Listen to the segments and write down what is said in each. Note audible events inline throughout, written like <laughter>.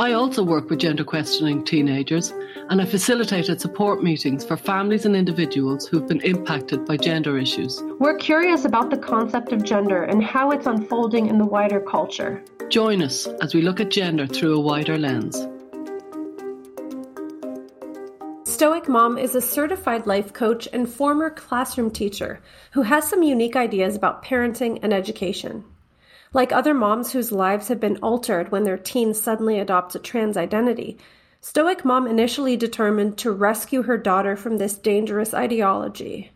I also work with gender questioning teenagers and I facilitated support meetings for families and individuals who've been impacted by gender issues. We're curious about the concept of gender and how it's unfolding in the wider culture. Join us as we look at gender through a wider lens. Stoic Mom is a certified life coach and former classroom teacher who has some unique ideas about parenting and education. Like other moms whose lives have been altered when their teen suddenly adopts a trans identity, Stoic Mom initially determined to rescue her daughter from this dangerous ideology.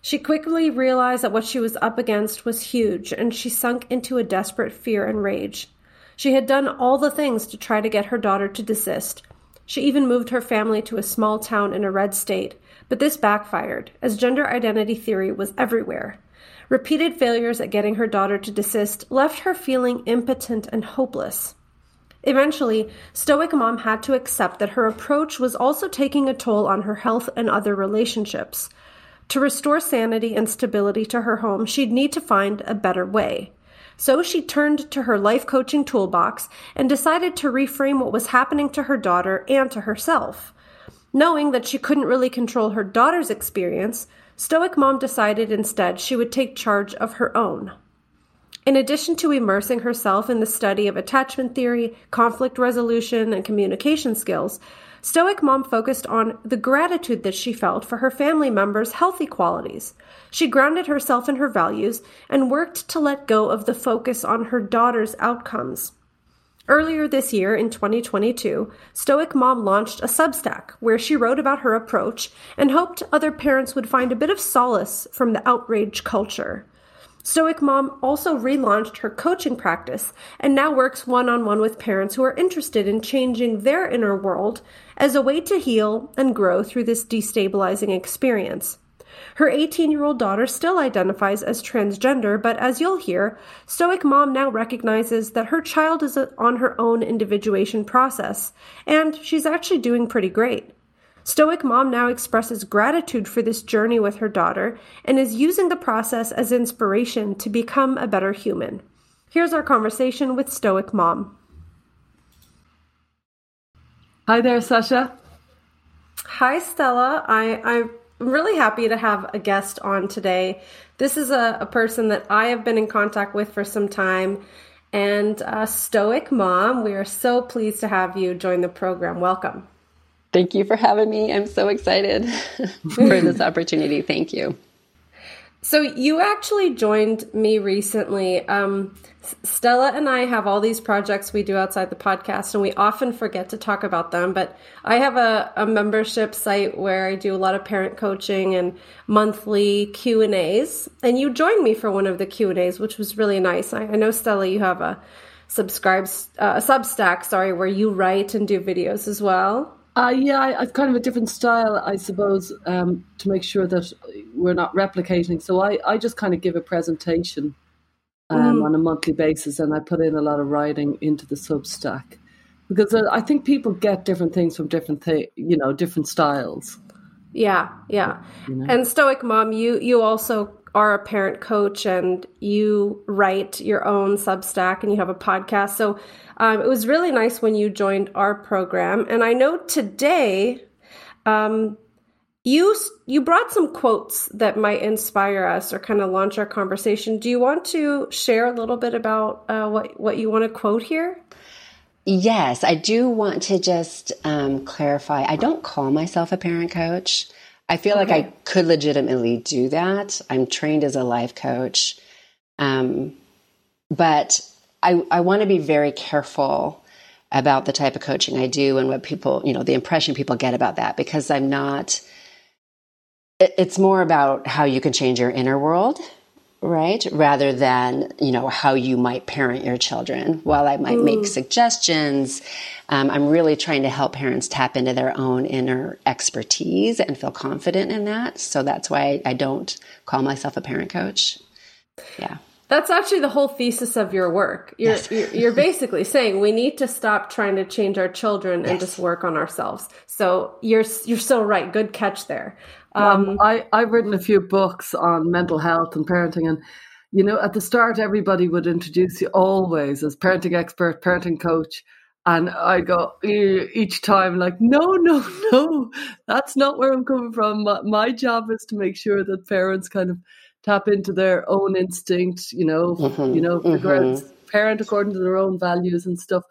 She quickly realized that what she was up against was huge, and she sunk into a desperate fear and rage. She had done all the things to try to get her daughter to desist. She even moved her family to a small town in a red state, but this backfired, as gender identity theory was everywhere. Repeated failures at getting her daughter to desist left her feeling impotent and hopeless. Eventually, Stoic Mom had to accept that her approach was also taking a toll on her health and other relationships. To restore sanity and stability to her home, she'd need to find a better way. So she turned to her life coaching toolbox and decided to reframe what was happening to her daughter and to herself. Knowing that she couldn't really control her daughter's experience, Stoic Mom decided instead she would take charge of her own. In addition to immersing herself in the study of attachment theory, conflict resolution, and communication skills, Stoic Mom focused on the gratitude that she felt for her family members' healthy qualities. She grounded herself in her values and worked to let go of the focus on her daughter's outcomes. Earlier this year, in 2022, Stoic Mom launched a Substack where she wrote about her approach and hoped other parents would find a bit of solace from the outrage culture. Stoic Mom also relaunched her coaching practice and now works one on one with parents who are interested in changing their inner world as a way to heal and grow through this destabilizing experience. Her 18 year old daughter still identifies as transgender, but as you'll hear, Stoic Mom now recognizes that her child is on her own individuation process, and she's actually doing pretty great. Stoic Mom now expresses gratitude for this journey with her daughter and is using the process as inspiration to become a better human. Here's our conversation with Stoic Mom. Hi there, Sasha. Hi, Stella. I, I I'm really happy to have a guest on today. This is a, a person that I have been in contact with for some time, and a Stoic Mom. We are so pleased to have you join the program. Welcome. Thank you for having me. I'm so excited <laughs> for this <laughs> opportunity. Thank you. So, you actually joined me recently. Um, Stella and I have all these projects we do outside the podcast, and we often forget to talk about them. But I have a, a membership site where I do a lot of parent coaching and monthly Q and A's. And you joined me for one of the Q and A's, which was really nice. I, I know Stella, you have a subscribe uh, a Substack, sorry, where you write and do videos as well. Uh, yeah, I, I've kind of a different style, I suppose, um, to make sure that we're not replicating. So I, I just kind of give a presentation um, mm. on a monthly basis, and I put in a lot of writing into the Substack because uh, I think people get different things from different th- you know different styles. Yeah, yeah. You know? And Stoic Mom, you you also are a parent coach and you write your own Substack and you have a podcast. So um, it was really nice when you joined our program. And I know today um, you you brought some quotes that might inspire us or kind of launch our conversation. Do you want to share a little bit about uh, what what you want to quote here? Yes, I do want to just um, clarify. I don't call myself a parent coach. I feel okay. like I could legitimately do that. I'm trained as a life coach, um, but I, I want to be very careful about the type of coaching I do and what people, you know, the impression people get about that because I'm not it's more about how you can change your inner world right rather than you know how you might parent your children while i might make suggestions um, i'm really trying to help parents tap into their own inner expertise and feel confident in that so that's why i don't call myself a parent coach yeah That's actually the whole thesis of your work. You're, yes. you're, you're, basically <laughs> saying we need to stop trying to change our children yes. and just work on ourselves. So you're you're so right. Good catch there. Um, um, I I've written a few books on mental health and parenting, and you know, at the start, everybody would introduce you always as parenting expert, parenting coach. And I go each time, like, no, no, <laughs> no, that's not where I'm coming from. My, my job is to make sure that parents kind of tap into their own instinct, you know, mm-hmm, you know, mm-hmm. parent according to their own values and stuff.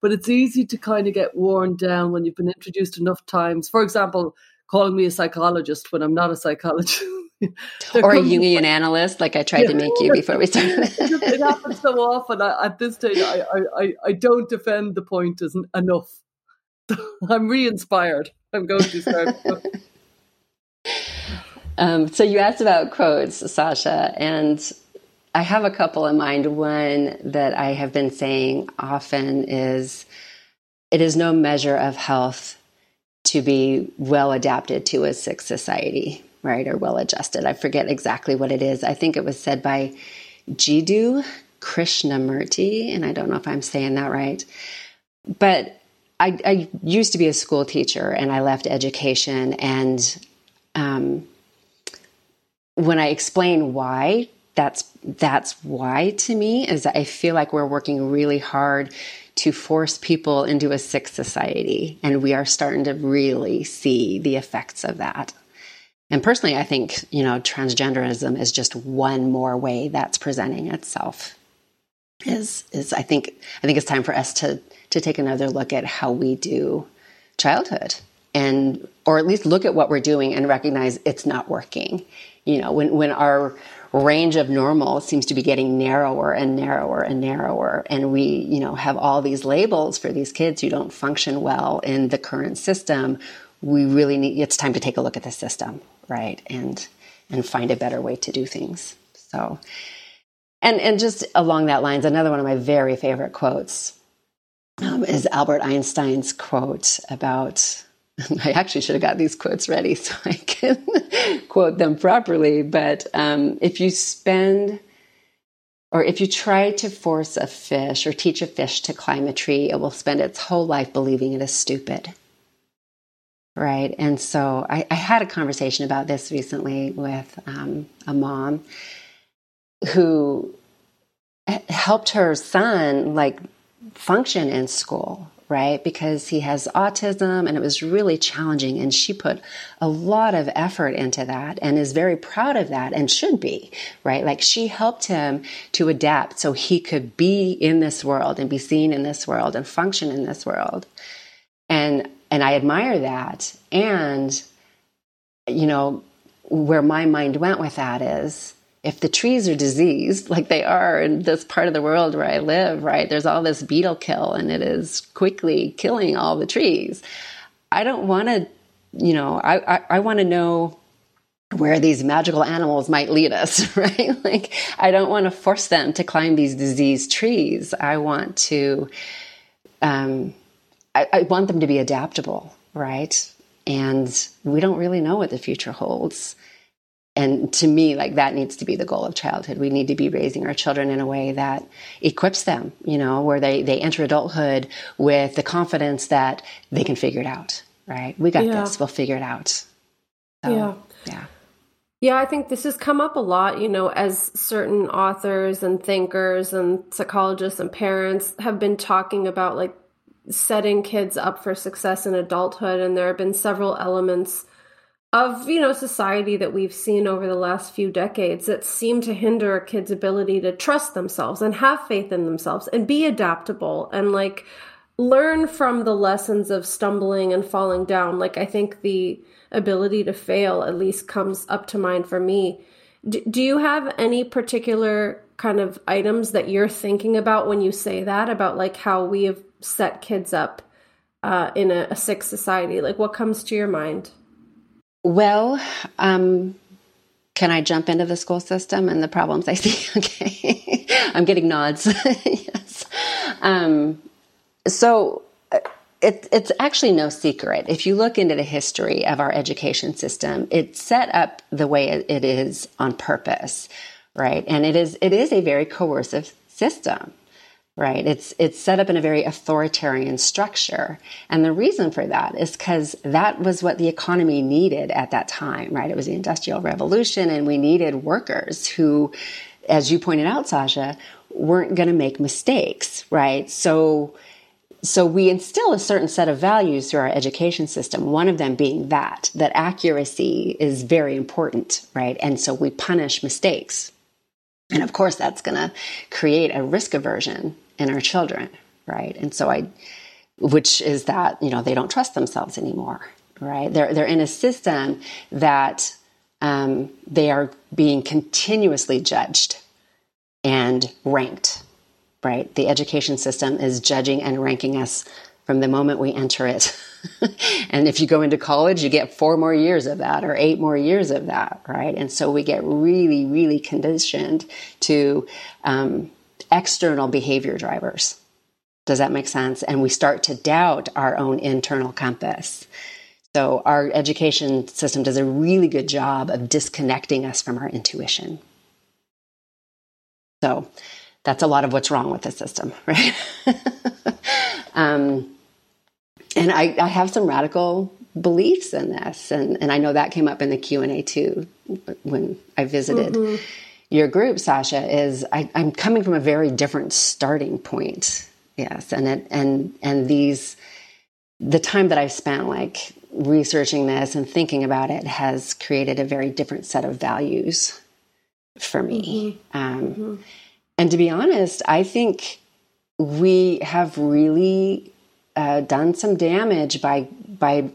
But it's easy to kind of get worn down when you've been introduced enough times. For example, calling me a psychologist when I'm not a psychologist. <laughs> or a Jungian analyst, like I tried yeah. to make you before we started. <laughs> it happens so often. I, at this stage, I, I, I don't defend the point as enough. <laughs> I'm re-inspired. I'm going to start. um, so you asked about quotes, Sasha, and I have a couple in mind. One that I have been saying often is, "It is no measure of health to be well adapted to a sick society." right, or well adjusted. I forget exactly what it is. I think it was said by Jiddu Krishnamurti, and I don't know if I'm saying that right. But I, I used to be a school teacher and I left education. And um, when I explain why, that's that's why to me is I feel like we're working really hard to force people into a sick society, and we are starting to really see the effects of that. And personally, I think, you know, transgenderism is just one more way that's presenting itself. Is is I think I think it's time for us to to take another look at how we do childhood and or at least look at what we're doing and recognize it's not working. You know, when when our range of normal seems to be getting narrower and narrower and narrower. And we you know have all these labels for these kids who don't function well in the current system. We really need it's time to take a look at the system right? And and find a better way to do things. So and and just along that lines another one of my very favorite quotes um, is albert einstein's quote about <laughs> i actually should have got these quotes ready <laughs> so i can quote them properly but um, if you spend or if you try to force a fish or teach a fish to climb a tree, it will spend its whole life believing it is stupid. Right. And so I, I, had a conversation about this recently with um, a mom who helped her son like function in school, right? Because he has autism and it was really challenging. And she put a lot of effort into that and is very proud of that and should be, right? Like she helped him to adapt so he could be in this world and be seen in this world and function in this world. And and I admire that. And, you know, where my mind went with that is if the trees are diseased, like they are in this part of the world where I live, right? There's all this beetle kill and it is quickly killing all the trees. I don't want to, you know, I, I, I want to know where these magical animals might lead us, <laughs> right? Like, I don't want to force them to climb these diseased trees. I want to, um, I, I want them to be adaptable, right? And we don't really know what the future holds. And to me, like that needs to be the goal of childhood. We need to be raising our children in a way that equips them, you know, where they, they enter adulthood with the confidence that they can figure it out, right? We got yeah. this, we'll figure it out. So, yeah. Yeah. Yeah, I think this has come up a lot, you know, as certain authors and thinkers and psychologists and parents have been talking about like setting kids up for success in adulthood and there have been several elements of you know society that we've seen over the last few decades that seem to hinder a kid's ability to trust themselves and have faith in themselves and be adaptable and like learn from the lessons of stumbling and falling down like i think the ability to fail at least comes up to mind for me do, do you have any particular kind of items that you're thinking about when you say that about like how we have set kids up uh, in a, a sick society? Like, what comes to your mind? Well, um, can I jump into the school system and the problems I <laughs> see? okay, I'm getting nods. <laughs> yes. Um, so uh, it, it's actually no secret. If you look into the history of our education system, it's set up the way it is on purpose right? And it is it is a very coercive system right? It's it's set up in a very authoritarian structure. And the reason for that is because that was what the economy needed at that time right? It was the industrial revolution and we needed workers who as you pointed out sasha weren't going to make mistakes right? So so we instill a certain set of values through our education system one of them being that that accuracy is very important right? And so we punish mistakes. And of course that's going to create a risk aversion in our children, right? And so I, which is that, you know, they don't trust themselves anymore, right? They're, they're in a system that um, they are being continuously judged and ranked, right? The education system is judging and ranking us from the moment we enter it. <laughs> and if you go into college, you get four more years of that or eight more years of that, right? And so we get really, really conditioned to um, external behavior drivers. Does that make sense? And we start to doubt our own internal compass. So, our education system does a really good job of disconnecting us from our intuition. So, that's a lot of what's wrong with the system, <laughs> right? um, and I, I, have some radical beliefs in this, and, and I know that came up in the Q and A too when I visited. Mm-hmm your group, Sasha, is I, am coming from a very different starting point. Yes, and it, and and these the time that I've spent like researching this and thinking about it has created a very different set of values for me. Mm-hmm. Um, mm-hmm. And to be honest, I think we have really uh, done some damage by by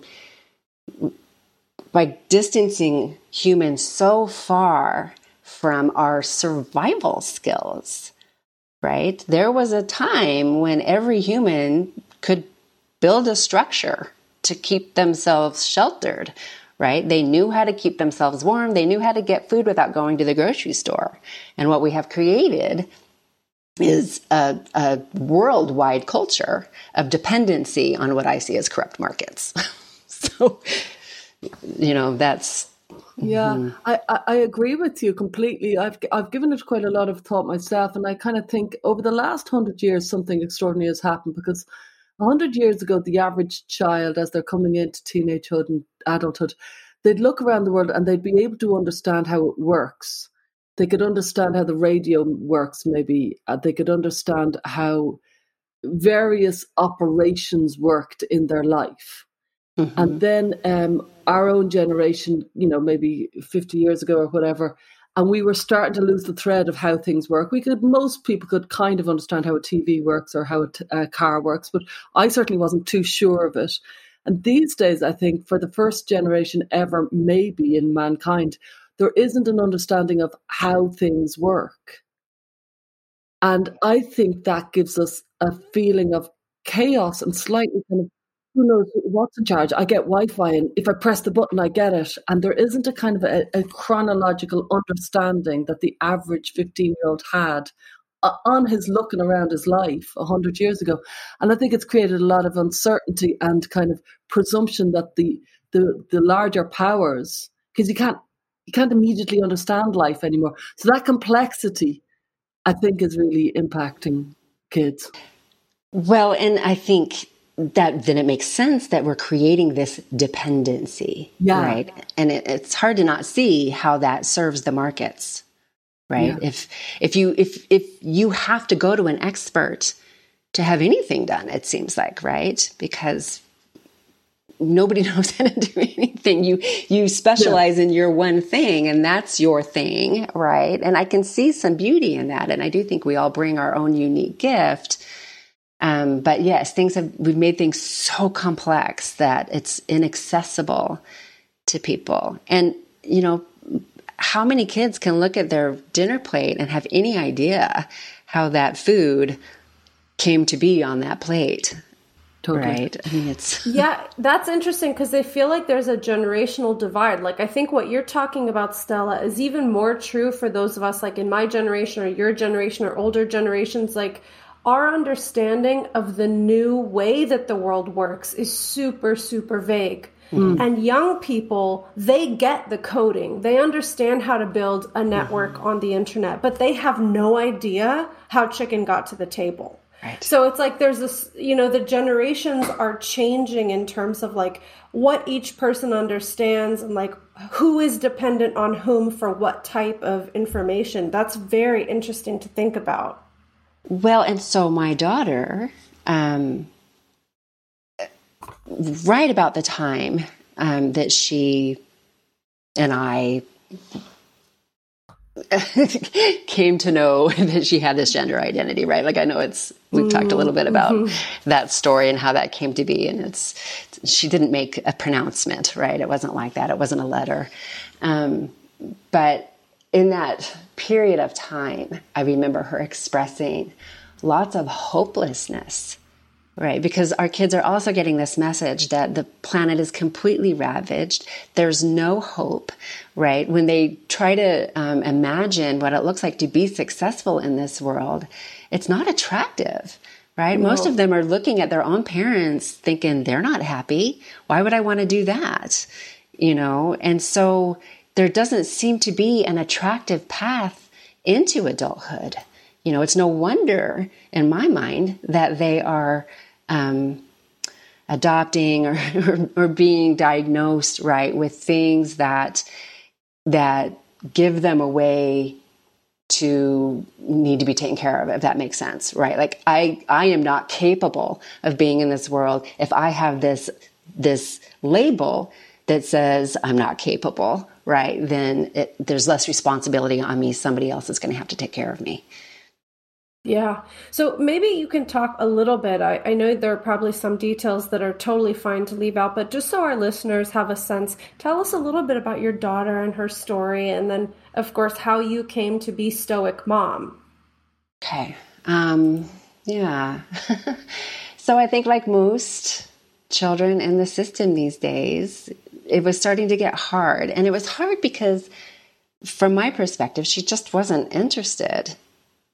by distancing humans so far from our survival skills, right? There was a time when every human could build a structure to keep themselves sheltered, right? They knew how to keep themselves warm. They knew how to get food without going to the grocery store. And what we have created is a, a worldwide culture of dependency on what I see as corrupt markets. <laughs> so, you know, that's yeah, mm-hmm. I, I agree with you completely. I've I've given it quite a lot of thought myself, and I kind of think over the last hundred years something extraordinary has happened because hundred years ago, the average child, as they're coming into teenagehood and adulthood, they'd look around the world and they'd be able to understand how it works. They could understand how the radio works, maybe. Uh, they could understand how various operations worked in their life. Mm-hmm. And then um, our own generation, you know, maybe 50 years ago or whatever, and we were starting to lose the thread of how things work. We could, most people could kind of understand how a TV works or how a, t- a car works, but I certainly wasn't too sure of it. And these days, I think for the first generation ever, maybe in mankind, there isn't an understanding of how things work. And I think that gives us a feeling of chaos and slightly kind of who knows what's in charge? I get Wi-Fi, and if I press the button, I get it. And there isn't a kind of a, a chronological understanding that the average fifteen-year-old had uh, on his looking around his life a hundred years ago. And I think it's created a lot of uncertainty and kind of presumption that the the, the larger powers, because you can't you can't immediately understand life anymore. So that complexity, I think, is really impacting kids. Well, and I think that then it makes sense that we're creating this dependency, yeah. right? And it, it's hard to not see how that serves the markets, right? Yeah. If if you if if you have to go to an expert to have anything done, it seems like, right? Because nobody <laughs> knows how to do anything. You you specialize yeah. in your one thing and that's your thing, right? And I can see some beauty in that and I do think we all bring our own unique gift um, but yes, things have, we've made things so complex that it's inaccessible to people. And, you know, how many kids can look at their dinner plate and have any idea how that food came to be on that plate? Totally. Right. I mean, it's. <laughs> yeah, that's interesting because they feel like there's a generational divide. Like, I think what you're talking about, Stella, is even more true for those of us, like in my generation or your generation or older generations. Like, our understanding of the new way that the world works is super, super vague. Mm. And young people, they get the coding. They understand how to build a network mm-hmm. on the internet, but they have no idea how chicken got to the table. Right. So it's like there's this, you know, the generations are changing in terms of like what each person understands and like who is dependent on whom for what type of information. That's very interesting to think about. Well, and so my daughter, um, right about the time um, that she and I <laughs> came to know <laughs> that she had this gender identity, right? Like I know it's we've mm-hmm. talked a little bit about mm-hmm. that story and how that came to be, and it's she didn't make a pronouncement, right? It wasn't like that. It wasn't a letter, um, but in that period of time, I remember her expressing lots of hopelessness Right, because our kids are also getting this message that the planet is completely ravaged. There's no hope, right? When they try to um, imagine what it looks like to be successful in this world, it's not attractive, right? No. Most of them are looking at their own parents thinking they're not happy. Why would I want to do that? You know, and so there doesn't seem to be an attractive path into adulthood. You know, it's no wonder in my mind that they are um, adopting or, <laughs> or, or being diagnosed right with things that that give them a way to need to be taken care of if that makes sense right like i i am not capable of being in this world if i have this this label that says i'm not capable right then it, there's less responsibility on me somebody else is going to have to take care of me yeah. So maybe you can talk a little bit. I, I, know there are probably some details that are totally fine to leave out, but just so our listeners have a sense, tell us a little bit about your daughter and her story, and then, of course, how you came to be Stoic Mom. Okay. Um, yeah. <laughs> so I think, like most children in the system these days, it was starting to get hard. And it was hard because, from my perspective, she just wasn't interested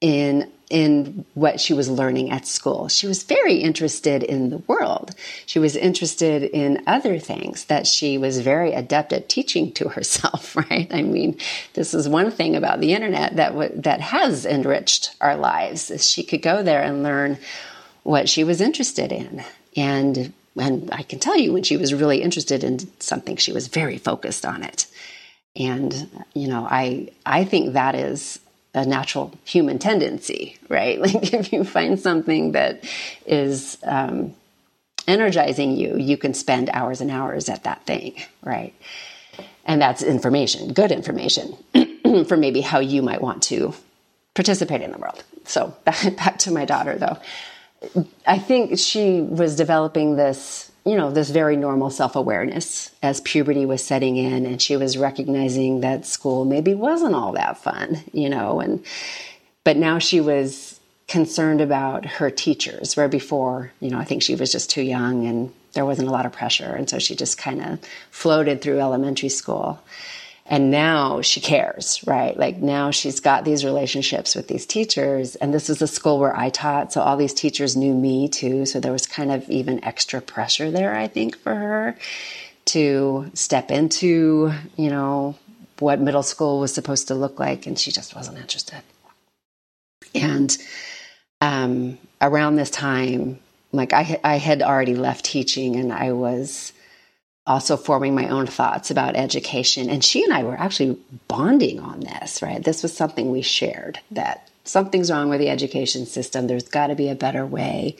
in in what she was learning at school. She was very interested in the world. She was interested in other things that she was very adept at teaching to <laughs> herself, right? I mean, this is one thing about the internet that w- that has enriched our lives. Is she could go there and learn what she was interested in. And and I can tell you when she was really interested in something, she was very focused on it. And you know, I I think that is a natural human tendency, right? <laughs> Like if you find something that is um, energizing you, you can spend hours and hours at that thing, right? And that's information, good information <clears throat> for maybe how you might want to participate in the world. So back, <laughs> back to my daughter though. I think she was developing this you know, this very normal self awareness as puberty was setting in, and she was recognizing that school maybe wasn't all that fun, you know, and but now she was concerned about her teachers, where before, you know, I think she was just too young and there wasn't a lot of pressure, and so she just kind of floated through elementary school and now she cares right? Like now she's got these relationships with these teachers. And this is a school where i taught. So all these teachers knew me too. So there was kind of even extra pressure there i think for her to step into you know what middle school was supposed to look like. And she just wasn't interested. And um, around this time like I, I had already left teaching and i was also forming my own thoughts about education. And she and I were actually bonding on this, right? This was something we shared that something's wrong with the education system. There's got to be a better way.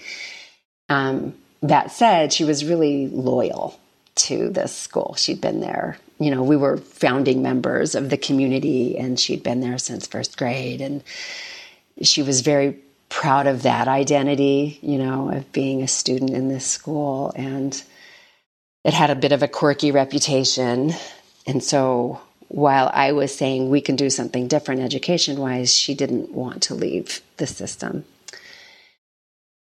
Um, that said, she was really loyal to this school. She'd been there, you know, we were founding members of the community and she'd been there since first grade. And she was very proud of that identity, you know, of being a student in this school. And it had a bit of a quirky reputation. And so while I was saying we can do something different education wise, she didn't want to leave the system.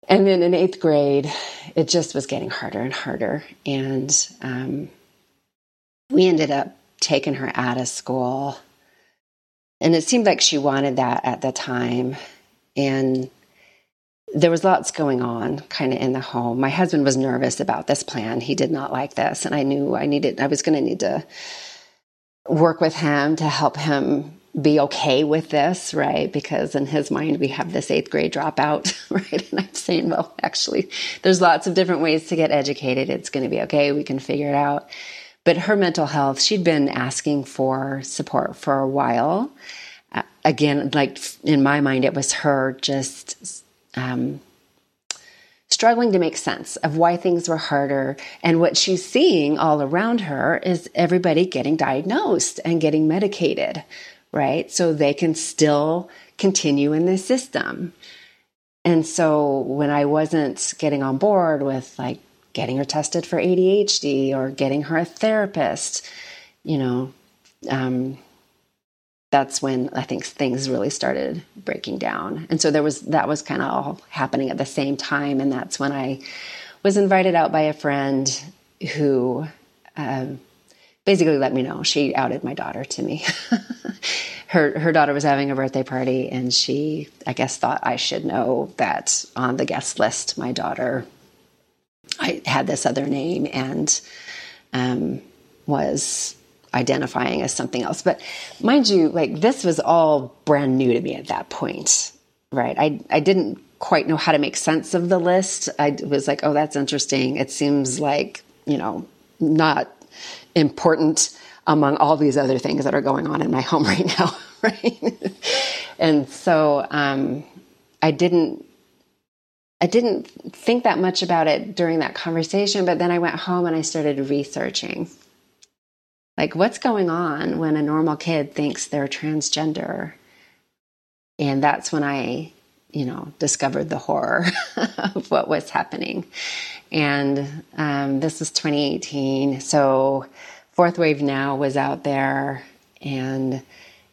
And then in eighth grade, it just was getting harder and harder. And um, we ended up taking her out of school. And it seemed like she wanted that at the time. And there was lots going on kind of in the home. My husband was nervous about this plan. He did not like this. And I knew I needed, I was going to need to work with him to help him be okay with this, right? Because in his mind, we have this eighth grade dropout, <laughs> right? And I'm saying, well, actually, there's lots of different ways to get educated. It's going to be okay. We can figure it out. But her mental health, she'd been asking for support for a while. Again, like in my mind, it was her just um, struggling to make sense of why things were harder. And what she's seeing all around her is everybody getting diagnosed and getting medicated, right? So they can still continue in the system. And so when I wasn't getting on board with like getting her tested for ADHD or getting her a therapist, you know, um, that's when I think things really started breaking down. And so there was that was kind of all happening at the same time. And that's when I was invited out by a friend who um, basically let me know she outed my daughter to me. <laughs> her her daughter was having a birthday party, and she I guess thought I should know that on the guest list my daughter I had this other name and um, was identifying as something else. But mind you, like this was all brand new to me at that point, right? I, I didn't quite know how to make sense of the list. I was like, oh, that's interesting. It seems like, you know, not important among all these other things that are going on in my home <laughs> right now, right? and so um, I didn't I didn't think that much about it during that conversation, but then I went home and I started researching like, what's going on when a normal kid thinks they're transgender? And that's when I, you know, discovered the horror <laughs> of what was happening. And um, this is 2018. So, Fourth Wave Now was out there. And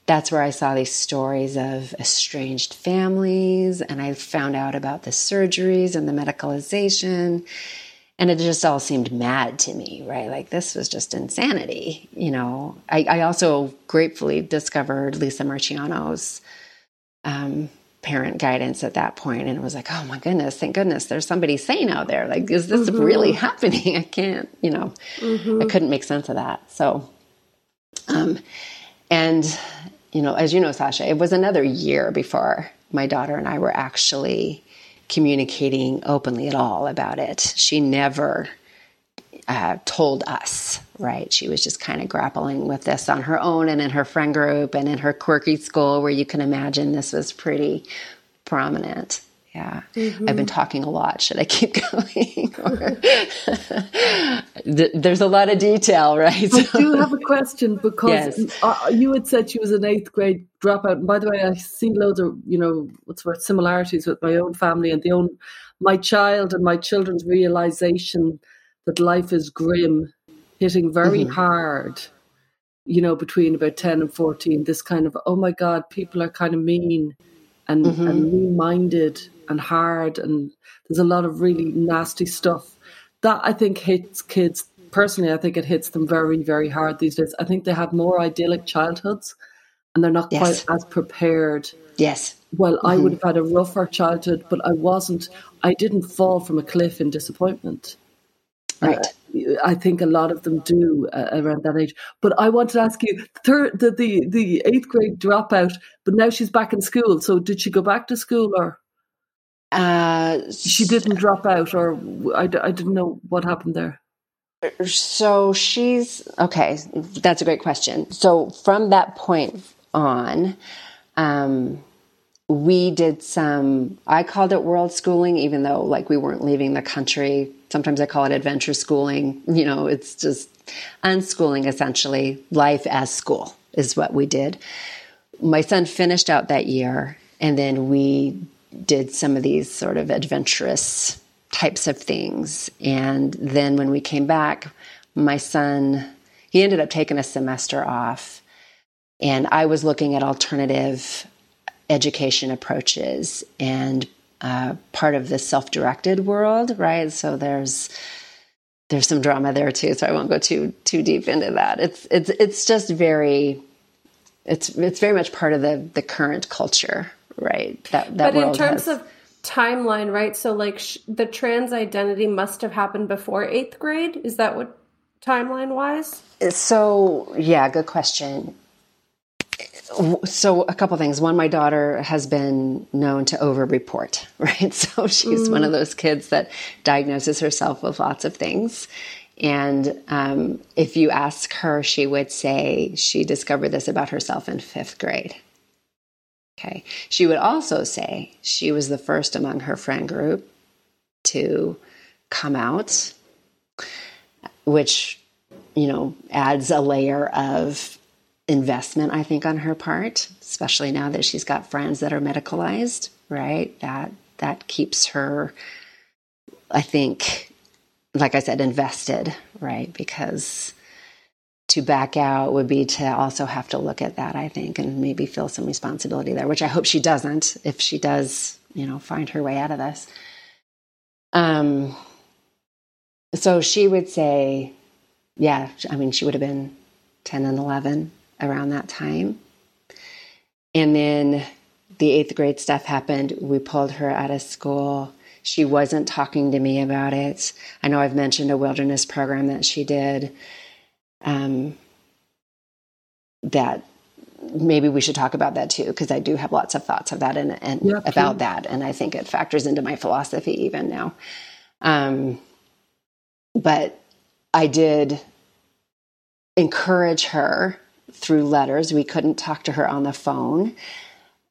that's where I saw these stories of estranged families. And I found out about the surgeries and the medicalization and it just all seemed mad to me right? Like this was just insanity you know? I, I also gratefully discovered Lisa Marchiano's um, parent guidance at that point and it was like oh my goodness thank goodness there's somebody sane out there. Like is this mm-hmm. really <laughs> happening? I can't you know mm-hmm. i couldn't make sense of that. So um and you know as you know sasha it was another year before my daughter and i were actually communicating openly at all about it. She never uh, told us, right? She was just kind of grappling with this on her own and in her friend group and in her quirky school, where you can imagine this was pretty prominent. Yeah, mm-hmm. I've been talking a lot. Should I keep <laughs> going? There's a lot of detail, right? I do <laughs> have a question because yes. Uh, you had said she was an eighth grade dropout. And by the way, I see loads of you know what's worth similarities with my own family and the own my child and my children's realization that life is grim, hitting very mm-hmm. hard. You know, between about ten and fourteen, this kind of oh my god, people are kind of mean and, mm-hmm. and mean minded and hard, and there's a lot of really nasty stuff that I think hits kids. Personally, I think it hits them very, very hard these days. I think they have more idyllic childhoods, and they're not yes. quite as prepared. Yes. Well, mm-hmm. I would have had a rougher childhood, but I wasn't. I didn't fall from a cliff in disappointment. Right. Uh, I think a lot of them do uh, around that age. But I wanted to ask you, third, the, the the eighth grade dropout, but now she's back in school. So did she go back to school or? Uh, she didn't drop out, or I, I didn't know what happened there. So she's okay. That's a great question. So from that point on, um, we did some. I called it world schooling, even though like we weren't leaving the country. Sometimes I call it adventure schooling. You know, it's just unschooling essentially. Life as school is what we did. My son finished out that year, and then we did some of these sort of adventurous types of things. And then when we came back, my son, he ended up taking a semester off. And I was looking at alternative education approaches and uh, part of the self-directed world, right? So there's there's some drama there too. So I won't go too too deep into that. It's it's it's just very it's it's very much part of the the current culture, right? That that. But in terms has, of timeline, right? So, like, sh- the trans identity must have happened before eighth grade. Is that what timeline wise? So, yeah, good question. So, a couple things. One, my daughter has been known to over-report, <laughs> right? So, she's mm. one of those kids that diagnoses herself with lots of things. And um, if you ask her, she would say she discovered this about herself in fifth grade. Okay. She would also say she was the first among her friend group to come out, which, you know, adds a layer of investment, I think, on her part, especially now that she's got friends that are medicalized, right? That that keeps her, I think, like I said, invested, right? Because to back out would be to also have to look at that, I think, and maybe feel some responsibility there, which I hope she doesn't if she does, you know, find her way out of this. Um, so she would say, yeah, I mean, she would have been 10 and 11 around that time. And then the eighth grade stuff happened. We pulled her out of school. She wasn't talking to me about it. I know I've mentioned a wilderness program that she did um, that maybe we should talk about that too because I do have lots of thoughts of that and, and yeah, about that, and I think it factors into my philosophy even now. Um, but I did encourage her through letters. We couldn't talk to her on the phone,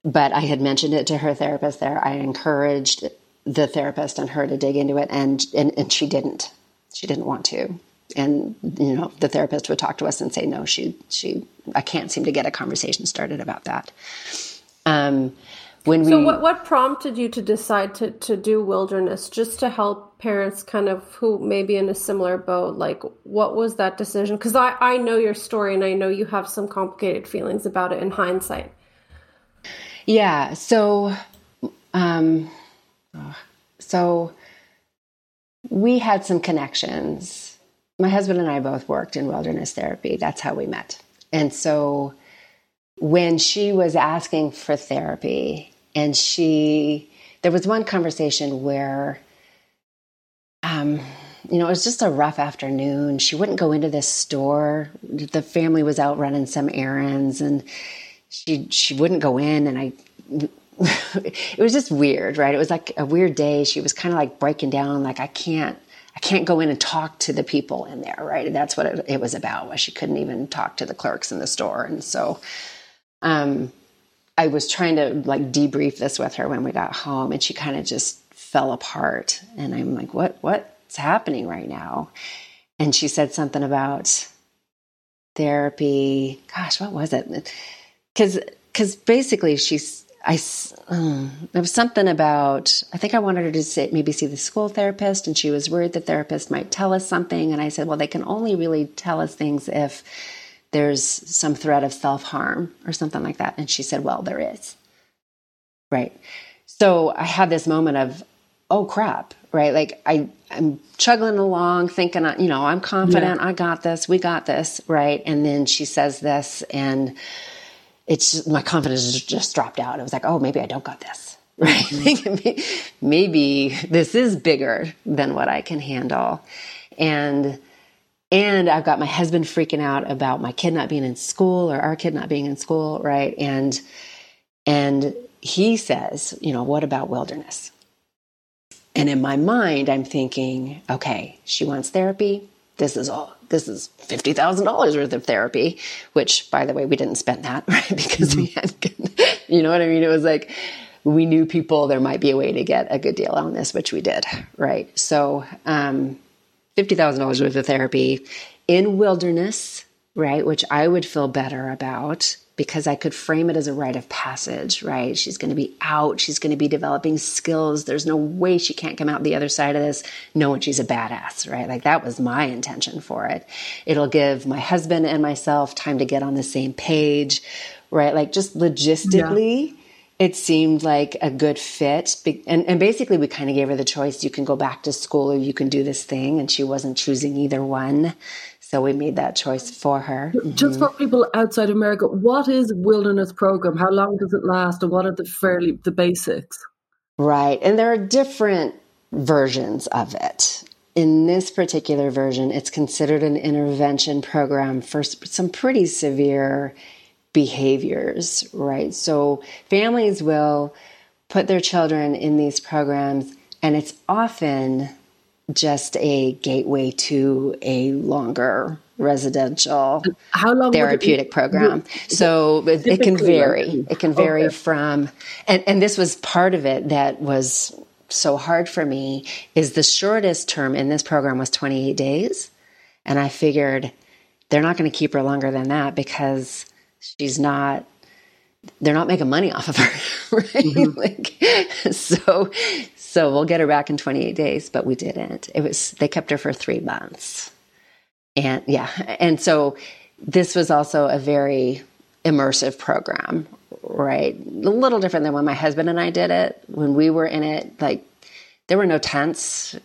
but I had mentioned it to her therapist there. I encouraged the therapist and her to dig into it, and and, and she didn't. She didn't want to and you know the therapist would talk to us and say no she she i can't seem to get a conversation started about that. Um, when we so what, what prompted you to decide to, to do wilderness? Just to help parents kind of who may be in a similar boat like what was that decision? Because I, I know your story and i know you have some complicated feelings about it in hindsight. Yeah so um, so we had some connections my husband and I both worked in wilderness therapy. That's how we met. And so when she was asking for therapy, and she, there was one conversation where, um, you know, it was just a rough afternoon. She wouldn't go into this store. The family was out running some errands, and she she wouldn't go in. And I, <laughs> it was just weird, right? It was like a weird day. She was kind of like breaking down, like I can't I can't go in and talk to the people in there, right? And that's what it, it was about. Was she couldn't even talk to the clerks in the store, and so um, I was trying to like debrief this with her when we got home, and she kind of just fell apart. And I'm like, "What? What's happening right now?" And she said something about therapy. Gosh, what was it? Because because basically she's I, um, there was something about, I think I wanted her to say, maybe see the school therapist, and she was worried the therapist might tell us something. And I said, well, they can only really tell us things if there's some threat of self harm or something like that. And she said, well, there is. Right. So I had this moment of, oh crap, right? Like I, I'm chugging along thinking, you know, I'm confident, yeah. I got this, we got this, right? And then she says this, and, it's my confidence just dropped out. I was like, oh, maybe I don't got this. <laughs> Right? Mm-hmm. maybe this is bigger than what I can handle. And and I've got my husband freaking out about my kid not being in school or our kid not being in school, right? And and he says, you know, what about wilderness? And in my mind, I'm thinking, okay, she wants therapy. This is all this is $50,000 worth of therapy, which by the way, we didn't spend that, <laughs> right? Because we had, you know what I mean? It was like, we knew people, there might be a way to get a good deal on this, which we did, right? So, um, $50,000 worth of therapy in wilderness, right? Which I would feel better about because I could frame it as a rite of passage, right? She's going to be out. She's going to be developing skills. There's no way she can't come out the other side of this knowing she's a badass, right? Like that was my intention for it. It'll give my husband and myself time to get on the same page, right? Like just logistically. Yeah. It seemed like a good fit. And, and basically, we kind of gave her the choice you can go back to school or you can do this thing. And she wasn't choosing either one. So we made that choice for her. Just mm-hmm. for people outside America, what is wilderness program? How long does it last, and what are the fairly the basics? Right. And there are different versions of it. In this particular version, it's considered an intervention program for some pretty severe behaviors, right? So families will put their children in these programs, and it's often just a gateway to a longer residential how long therapeutic program. So it, it, can vary. It can vary okay. from and, and this was part of it that was so hard for me is the shortest term in this program was 28 days. And i figured they're not going to keep her longer than that because she's not they're not making money off of her <laughs> right? Mm-hmm. like so so we'll get her back in 28 days but we didn't. It was they kept her for three months. And yeah and so this was also a very immersive program right? A little different than when my husband and i did it. When we were in it like there were no tents.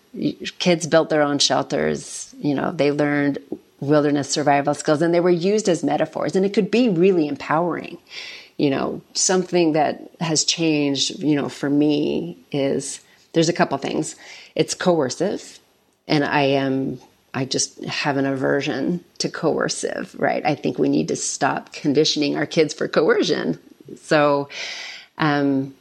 Kids built their own shelters you know they learned wilderness survival skills and they were used as metaphors and it could be really empowering you know something that has changed you know for me is there's a couple things it's coercive and i am i just have an aversion to coercive right i think we need to stop conditioning our kids for coercion so um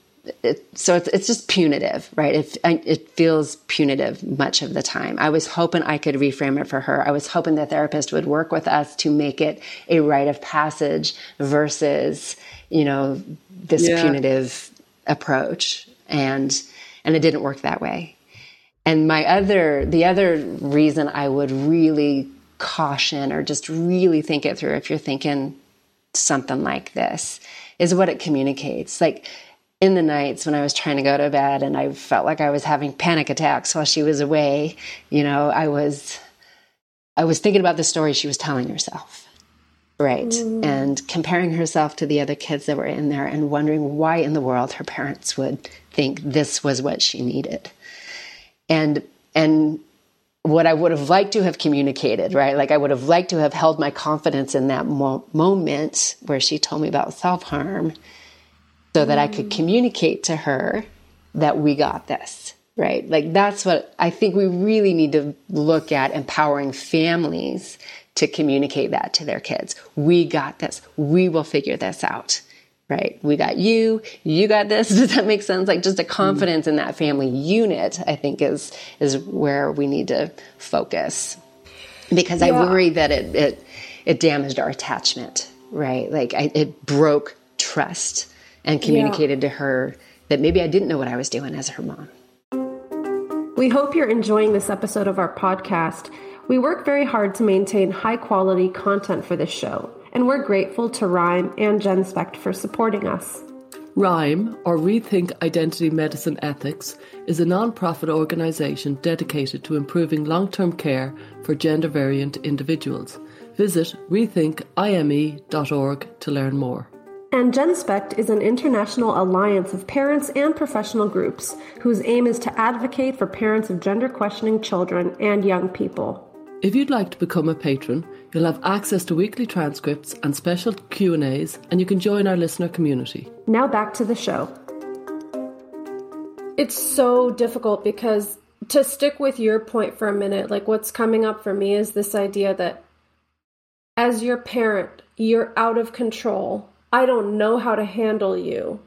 it, so it's, it's just punitive, right? It, it feels punitive much of the time. I was hoping I could reframe it for her. I was hoping the therapist would work with us to make it a rite of passage versus, you know, this yeah. punitive approach. And, and it didn't work that way. And my other, the other reason I would really caution or just really think it through if you're thinking something like this is what it communicates. Like, in the nights when I was trying to go to bed and I felt like I was having panic attacks while she was away, you know, I was I was thinking about the story she was telling herself. Right. Mm. And comparing herself to the other kids that were in there and wondering why in the world her parents would think this was what she needed. And and what I would have liked to have communicated, right? Like I would have liked to have held my confidence in that mo- moment where she told me about self harm so that I could communicate to her that we got this, right? Like that's what I think we really need to look at empowering families to communicate that to their kids. We got this. We will figure this out. Right? We got you, you got this. <laughs> Does that make sense? Like just a confidence in that family unit, I think is is where we need to focus. Because yeah. I worry that it it it damaged our attachment, right? Like I, it broke trust and communicated yeah. to her that maybe I didn't know what I was doing as her mom. We hope you're enjoying this episode of our podcast. We work very hard to maintain high quality content for this show, and we're grateful to ReIME and GenSpect for supporting us. ReIME, or Rethink Identity Medicine Ethics, is a non profit organisation dedicated to improving long term care for gender variant individuals. Visit rethinkime.org to learn more. And GenSpect is an international alliance of parents and professional groups whose aim is to advocate for parents of gender questioning children and young people. If you'd like to become a patron, you'll have access to weekly transcripts and special Q&As and you can join our listener community. Now back to the show. It's so difficult because to stick with your point for a minute, like what's coming up for me is this idea that as your parent, you're out of control I don't know how to handle you.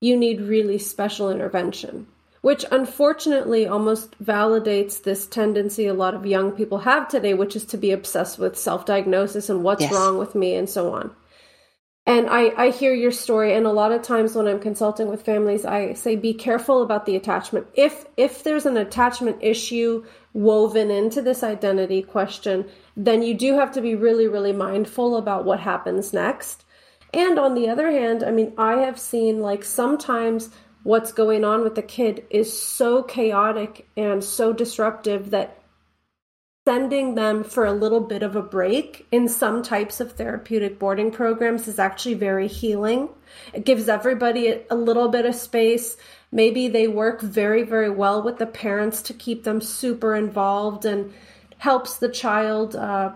You need really special intervention. Which unfortunately almost validates this tendency a lot of young people have today, which is to be obsessed with self diagnosis and what's yes. wrong with me and so on. And I, I hear your story, and a lot of times when I'm consulting with families, I say be careful about the attachment. If if there's an attachment issue woven into this identity question, then you do have to be really, really mindful about what happens next and on the other hand, I mean, I have seen like sometimes what's going on with the kid is so chaotic and so disruptive that sending them for a little bit of a break in some types of therapeutic boarding programs is actually very healing. It gives everybody a little bit of space. Maybe they work very, very well with the parents to keep them super involved and helps the child, uh,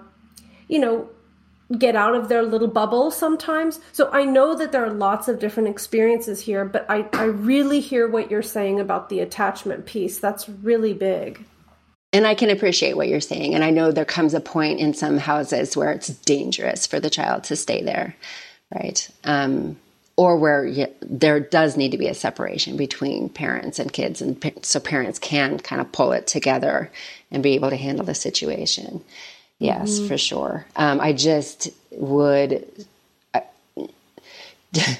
you know, get out of their little bubble sometimes. So I know that there are lots of different experiences here, but I, I really hear what you're saying about the attachment piece. That's really big. And I can appreciate what you're saying. And I know there comes a point in some houses where it's dangerous for the child to stay there, right? Um, or where you, there does need to be a separation between parents and kids, and so parents can kind of pull it together and be able to handle the situation. Yes, mm-hmm. for sure. Um, I just would. Uh, <laughs>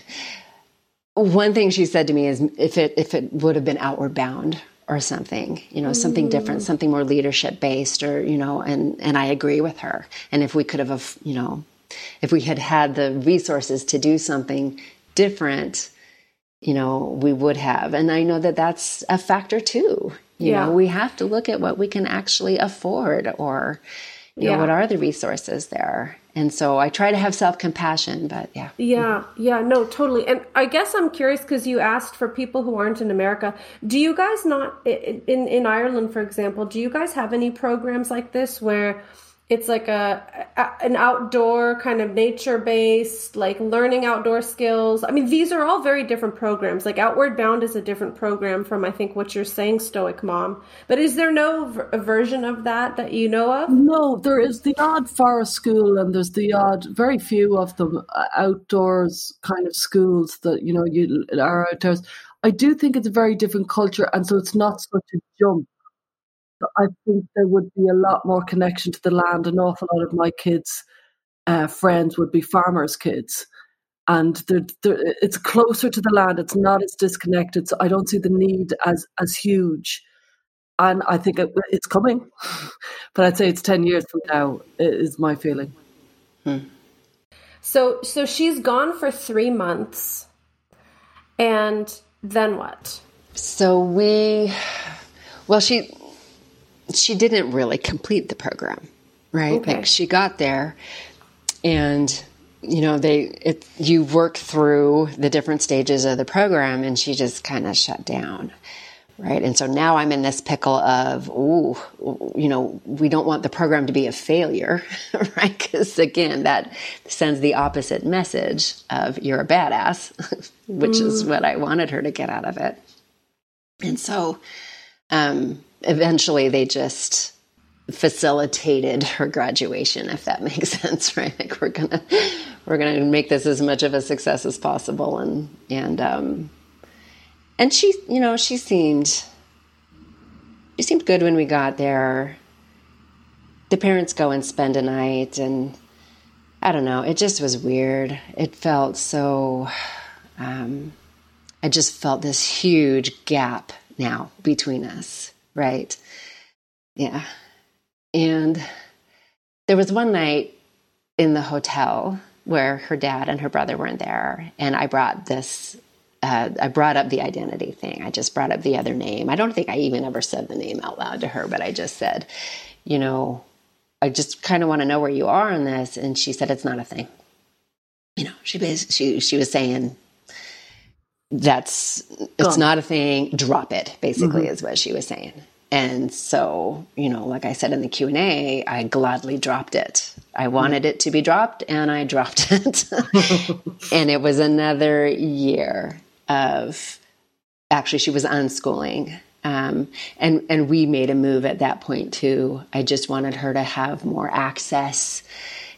one thing she said to me is if it if it would have been outward bound or something you know something different mm. something more leadership based or you know and and i agree with her and if we could have you know if we had had the resources to do something different you know we would have and i know that that's a factor too you yeah. know we have to look at what we can actually afford or you know, what are the resources there? And so I try to have self compassion, but yeah. Yeah, yeah, no, totally. And I guess I'm curious because you asked for people who aren't in America. Do you guys not, in, in Ireland, for example, do you guys have any programs like this where it's like a, a, an outdoor kind of nature based like learning outdoor skills. I mean these are all very different programs. Like outward bound is a different program from i think what you're saying stoic mom. But is there no v- version of that that you know of? No there is the odd forest school and there's the odd very few of them uh, outdoors kind of schools that you know you are outdoors. I do think it's a very different culture and so it's not such a jump I think there would be a lot more connection to the land. An awful lot of my kids' uh, friends would be farmers' kids. And they're, they're, it's closer to the land. It's not as disconnected. So I don't see the need as as huge. And I think it, it's coming. <laughs> but I'd say it's 10 years from now, is my feeling. Hmm. So, so she's gone for three months. And then what? So we, well, she, she didn't really complete the program, right? Okay. Like she got there and you know they it, you work through the different stages of the program and she just kind of shut down right and so now i'm in this pickle of ooh you know we don't want the program to be a failure <laughs> right because again that sends the opposite message of you're a badass <laughs> which mm. is what i wanted her to get out of it and so um eventually they just facilitated her graduation if that <laughs> makes sense right? Like we're gonna we're gonna make this as much of a success as possible. And and um and she you know she seemed she seemed good when we got there. The parents go and spend a night and i don't know. It just was weird. It felt so um i just felt this huge gap now between us Right. Yeah. And there was one night in the hotel where her dad and her brother weren't there. And I brought this, uh, I brought up the identity thing. I just brought up the other name. I don't think I even ever said the name out loud to her, but I just said, you know, I just kind of want to know where you are on this. And she said, it's not a thing. You know, she, she, she was saying, that's it's not a thing. Drop it basically mm-hmm. is what she was saying. And so you know like i said in the q&a i gladly dropped it. I wanted it to be dropped and i dropped <laughs> it. <laughs> And it was another year of actually she was unschooling. Um, and and we made a move at that point too. I just wanted her to have more access.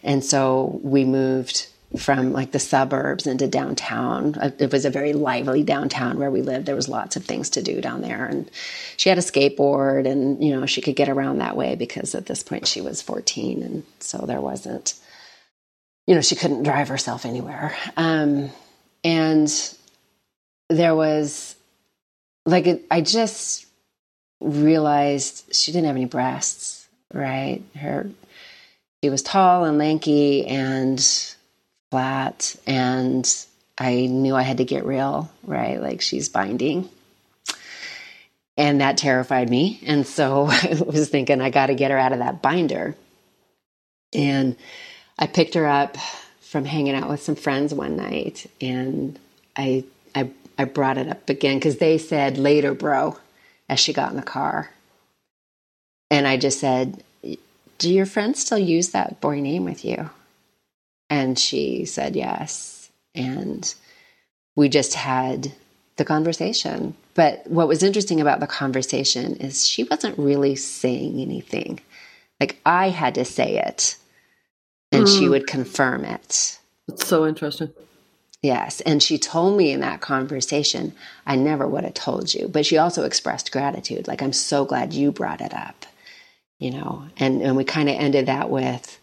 And so we moved from like the suburbs into downtown. Uh, it was a very lively downtown where we lived. There was lots of things to do down there, and she had a skateboard, and you know she could get around that way because at this point she was 14, and so there wasn't, you know, she couldn't drive herself anywhere. Um, and there was like I just realized she didn't have any breasts. Right, her she was tall and lanky and and I knew I had to get real, right? Like she's binding. And that terrified me. And so <laughs> I was thinking, I got to get her out of that binder. And I picked her up from hanging out with some friends one night and I, I, I brought it up again because they said later, bro, as she got in the car. And I just said, Do your friends still use that boy name with you? And she said yes. And we just had the conversation. But what was interesting about the conversation is she wasn't really saying anything. Like I had to say it, and mm. she would confirm it. It's so interesting. Yes. And she told me in that conversation, I never would have told you. But she also expressed gratitude. Like, I'm so glad you brought it up, you know? And, and we kind of ended that with,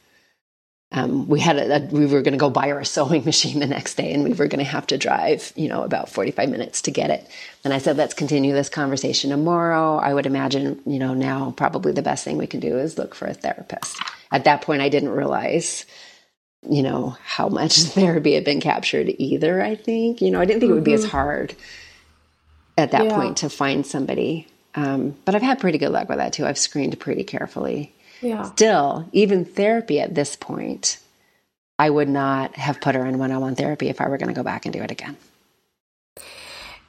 um, we had a, a we were going to go buy her a sewing <laughs> machine the next day and we were going to have to drive, you know, about 45 minutes to get it. And I said, let's continue this conversation tomorrow. I would imagine, you know, now probably the best thing we can do is look for a therapist. At that point, I didn't realize you know, how much <laughs> therapy had been captured either, I think. You know, I didn't think mm-hmm. it would be as mm-hmm. hard at that yeah. point to find somebody. Um, but I've had pretty good luck with that too. I've screened pretty carefully. Yeah. Still, even therapy at this point, I would not have put her in one on one therapy if I were going to go back and do it again.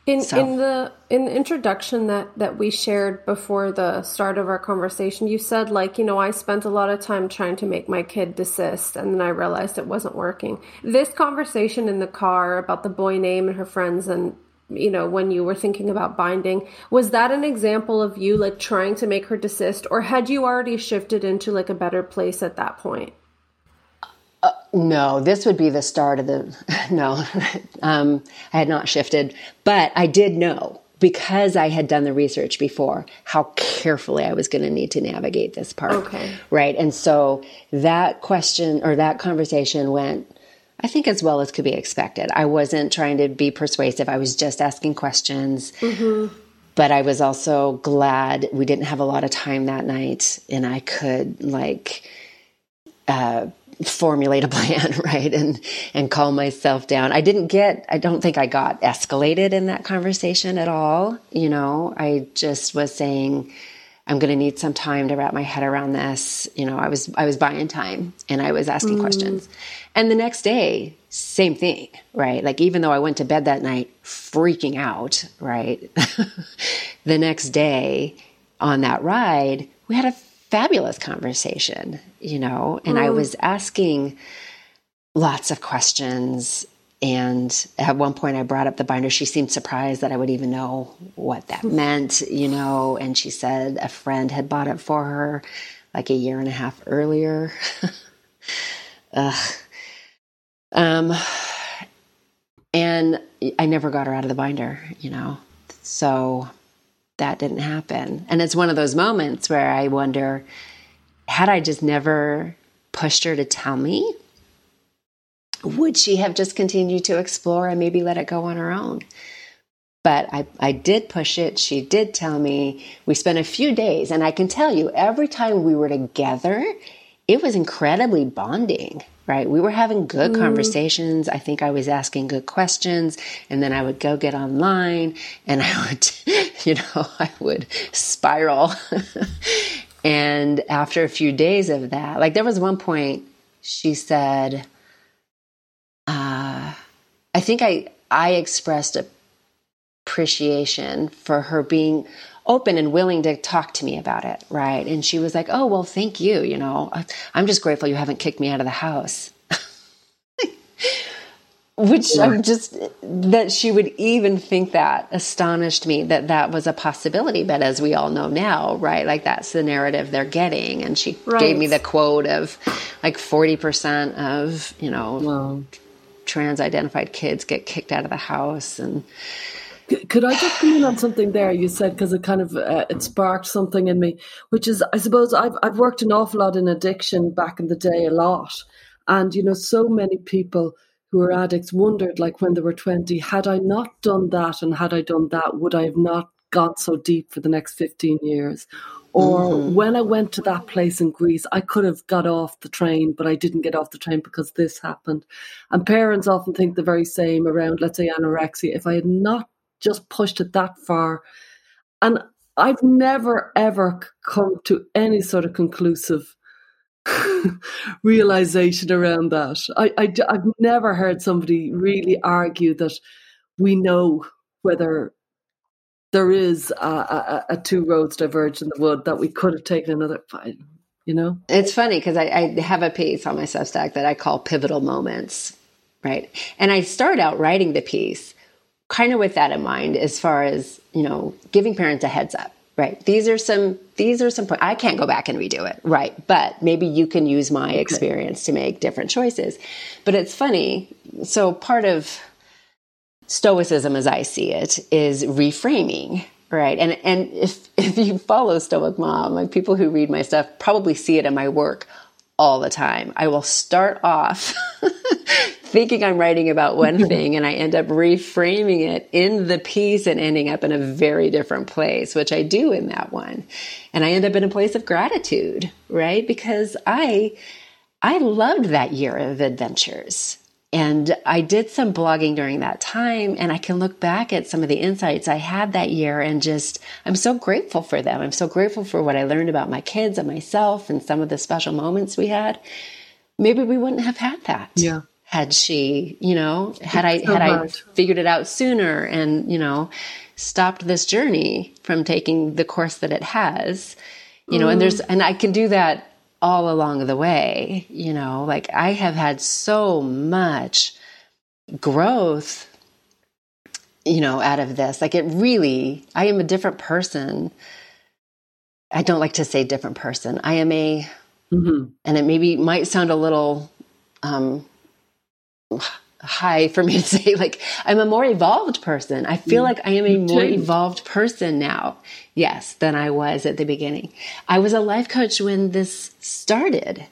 In so. in the in the introduction that that we shared before the start of our conversation, you said like, you know, I spent a lot of time trying to make my kid desist and then I realized it wasn't working. This conversation in the car about the boy name and her friends and you know, when you were thinking about binding, was that an example of you like trying to make her desist or had you already shifted into like a better place at that point? Uh, no, this would be the start of the. <laughs> No, <laughs> um, I had not shifted, but I did know because I had done the research before how carefully I was going to need to navigate this part. Okay. Right. And so that question or that conversation went, I think, as well as could be expected. I wasn't trying to be persuasive, I was just asking questions. Mm-hmm. But I was also glad we didn't have a lot of time that night and I could, like, uh, formulate a <laughs> plan, right? And, and calm myself down. I didn't get, I don't think I got escalated in that conversation at all. You know, I just was saying, I'm going to need some time to wrap my head around this. You know, I was, I was buying time and I was asking mm. questions. And the next day, same thing, right? Like, even though I went to bed that night freaking out, right? <laughs> the next day on that ride, we had a fabulous conversation, you know, and mm. I was asking lots of questions. And at one point, I brought up the binder. She seemed surprised that I would even know what that hmm. meant, you know. And she said a friend had bought it for her like a year and a half earlier. <laughs> Ugh. Um, and I never got her out of the binder, you know. So that didn't happen. And it's one of those moments where I wonder had I just never pushed her to tell me, would she have just continued to explore and maybe let it go on her own? But I, I did push it. She did tell me. We spent a few days, and I can tell you, every time we were together, it was incredibly bonding right? We were having good mm. conversations. I think I was asking good questions. And then I would go get online and I would, <laughs> you know, <laughs> I would spiral. <laughs> and after a few days of that, like there was one point she said, uh, I think I, I expressed appreciation for her being open and willing to talk to me about it, right? And she was like, "Oh, well, thank you, you know. I'm just grateful you haven't kicked me out of the house." <laughs> Which yeah. I'm just that she would even think that astonished me that that was a possibility. But as we all know now, right? Like that's the narrative they're getting. And she right. gave me the quote of like 40% of, you know, wow. Trans identified kids get kicked out of the house. And could I just come in on something there you said because it kind of uh, it sparked something in me, which is I suppose I've I've worked an awful lot in addiction back in the day, a lot, and you know so many people who are addicts wondered like when they were twenty, had I not done that and had I done that, would I have not gone so deep for the next fifteen years? Or mm-hmm. when I went to that place in Greece, I could have got off the train, but I didn't get off the train because this happened. And parents often think the very same around, let's say, anorexia. If I had not just pushed it that far. And I've never, ever come to any sort of conclusive <laughs> realization around that. I, I, I've never heard somebody really argue that we know whether there is a, a, a, two roads diverged in the wood that we could have taken another. you know? It's funny because I, I have a piece on my Substack that I call Pivotal Moments, right? And I start out writing the piece kind of with that in mind as far as, you know, giving parents a heads up right these are some these are some points i can't go back and redo it right but maybe you can use my okay. experience to make different choices but it's funny so part of stoicism as i see it is reframing right and and if <laughs> if you follow stoic mom like people who read my stuff probably see it in my work all the time i will start off <laughs> thinking I'm writing about one mm-hmm. thing and I end up reframing it in the piece and ending up in a very different place, which I do in that one. And I end up in a place of gratitude, right? Because I, I loved that year of adventures. And I did some blogging during that time, and I can look back at some of the insights I had that year and just, I'm so grateful for them. I'm so grateful for what I learned about my kids and myself and some of the special moments we had. Maybe we wouldn't have had that. Yeah had she, you know, had I had I figured it out sooner and, you know, stopped this journey from taking the course that it has. You know, mm. and there's and I can do that all along the way, you know, like I have had so much growth you know out of this. Like it really I am a different person. I don't like to say different person. I am a mm-hmm. and it maybe might sound a little um high for me to <laughs> say like I'm a more evolved person. I feel mm. like I am a more evolved person now. Yes, than I was at the beginning. I was a life coach when this started,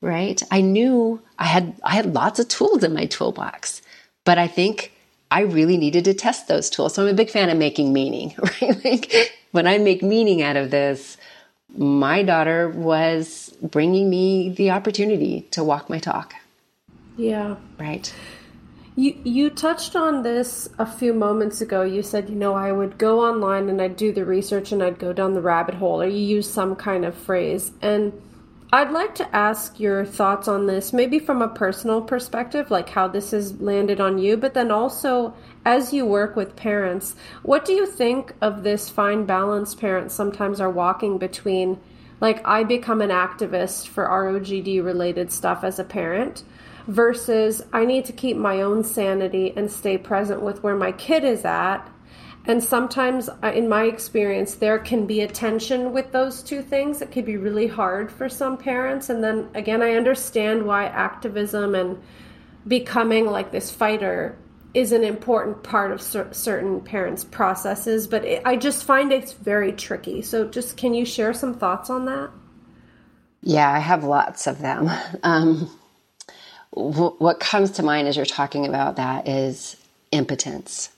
right? I knew I had I had lots of tools in my toolbox, but I think I really needed to test those tools. So I'm a big fan of making meaning, <laughs> right? Like when I make meaning out of this, my daughter was bringing me the opportunity to walk my talk. Yeah. Right. You you touched on this a few moments ago. You said, you know, I would go online and I'd do the research and I'd go down the rabbit hole or you use some kind of phrase. And I'd like to ask your thoughts on this, maybe from a personal perspective, like how this has landed on you, but then also as you work with parents, what do you think of this fine balance parents sometimes are walking between like I become an activist for ROGD related stuff as a parent, versus I need to keep my own sanity and stay present with where my kid is at. And sometimes, uh, in my experience, there can be a tension with those two things. It can be really hard for some parents. And then again, I understand why activism and becoming like this fighter is an important part of cer- certain parents' processes. But it, I just find it's very tricky. So, just can you share some thoughts on that? Yeah, I have lots of them. <laughs> Um, what comes to mind as you're talking about that is impotence,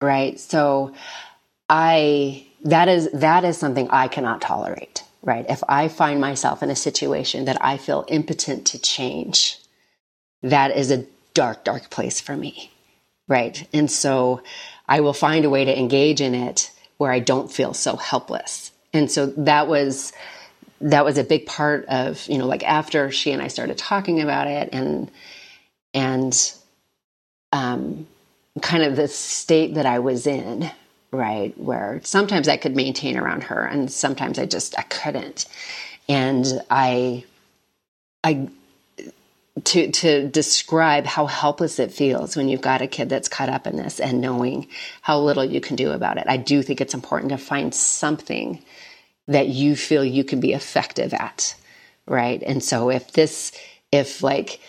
right? So I that is that is something I cannot tolerate, right? If I find myself in a situation that I feel impotent to change, that is a dark dark place for me, right? And so I will find a way to engage in it where I don't feel so helpless. And so that was that was a big part of you know like after she and I started talking about it and and um, kind of the state that I was in right where sometimes I could maintain around her and sometimes I just I couldn't and I I to to describe how helpless it feels when you've got a kid that's caught up in this and knowing how little you can do about it. I do think it's important to find something that you feel you can be effective at right? And so if this if like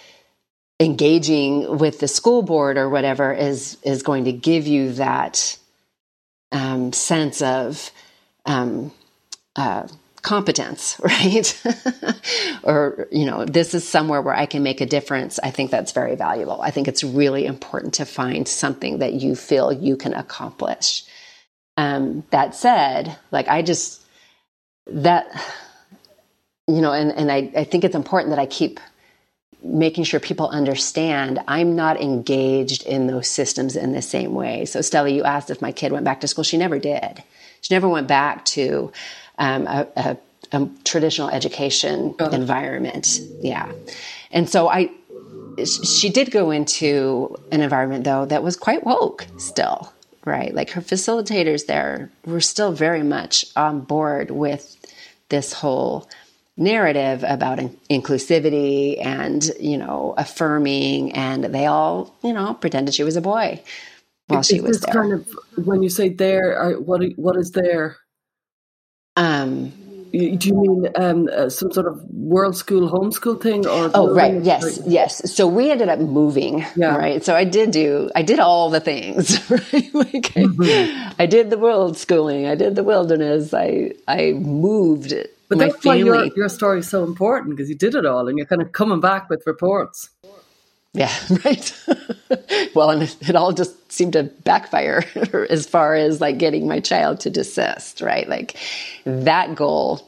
engaging with the school board or whatever is is going to give you that um, sense of um, uh, competence <laughs> right? Or you know this is somewhere where i can make a difference i think that's very valuable. I think it's really important to find something that you feel you can accomplish. Um, that said like i just that you know and, and I, I think it's important that i keep making sure people understand i'm not engaged in those systems in the same way. So stella you asked if my kid went back to school. She never did. She never went back to um, a, a, a, traditional education oh. environment. Yeah. And so i she did go into an environment though that was quite woke still right? Like her facilitators there were still very much on board with this whole narrative about in- inclusivity and you know affirming and they all you know pretended she was a boy while Is she was there kind of when you say there, what what is there? um Do you mean um, uh, some sort of world school homeschool thing, or Oh, right. Yes, yes. So we ended up moving, Yeah. right? So I did do, I did all the things, <laughs> right? Like I, Mm-hmm. I did the world schooling, I did the wilderness, I, I moved But that's why your your story is so important because you did it all, and you're kind of coming back with reports. Yeah, <laughs> right. well, and it, all just seemed to backfire <laughs> as far as like getting my child to desist, right? Like that goal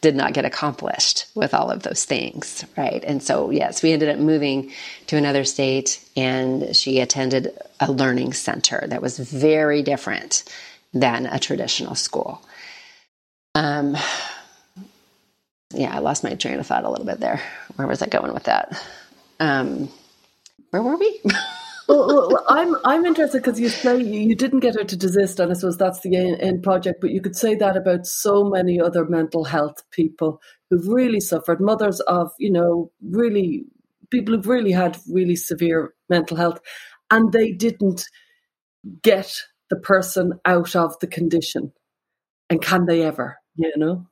did not get accomplished with all of those things, right? And so, yes, we ended up moving to another state and she attended a learning center that was very different than a traditional school. Um, yeah, I lost my train of thought a little bit there. Where was I going with that? Um, where were we? <laughs> well, well, well, I'm I'm interested because you say you, you didn't get her to desist, and I suppose that's the end, end project. But you could say that about so many other mental health people who've really suffered, mothers of you know really people who've really had really severe mental health, and they didn't get the person out of the condition. And can they ever? You know.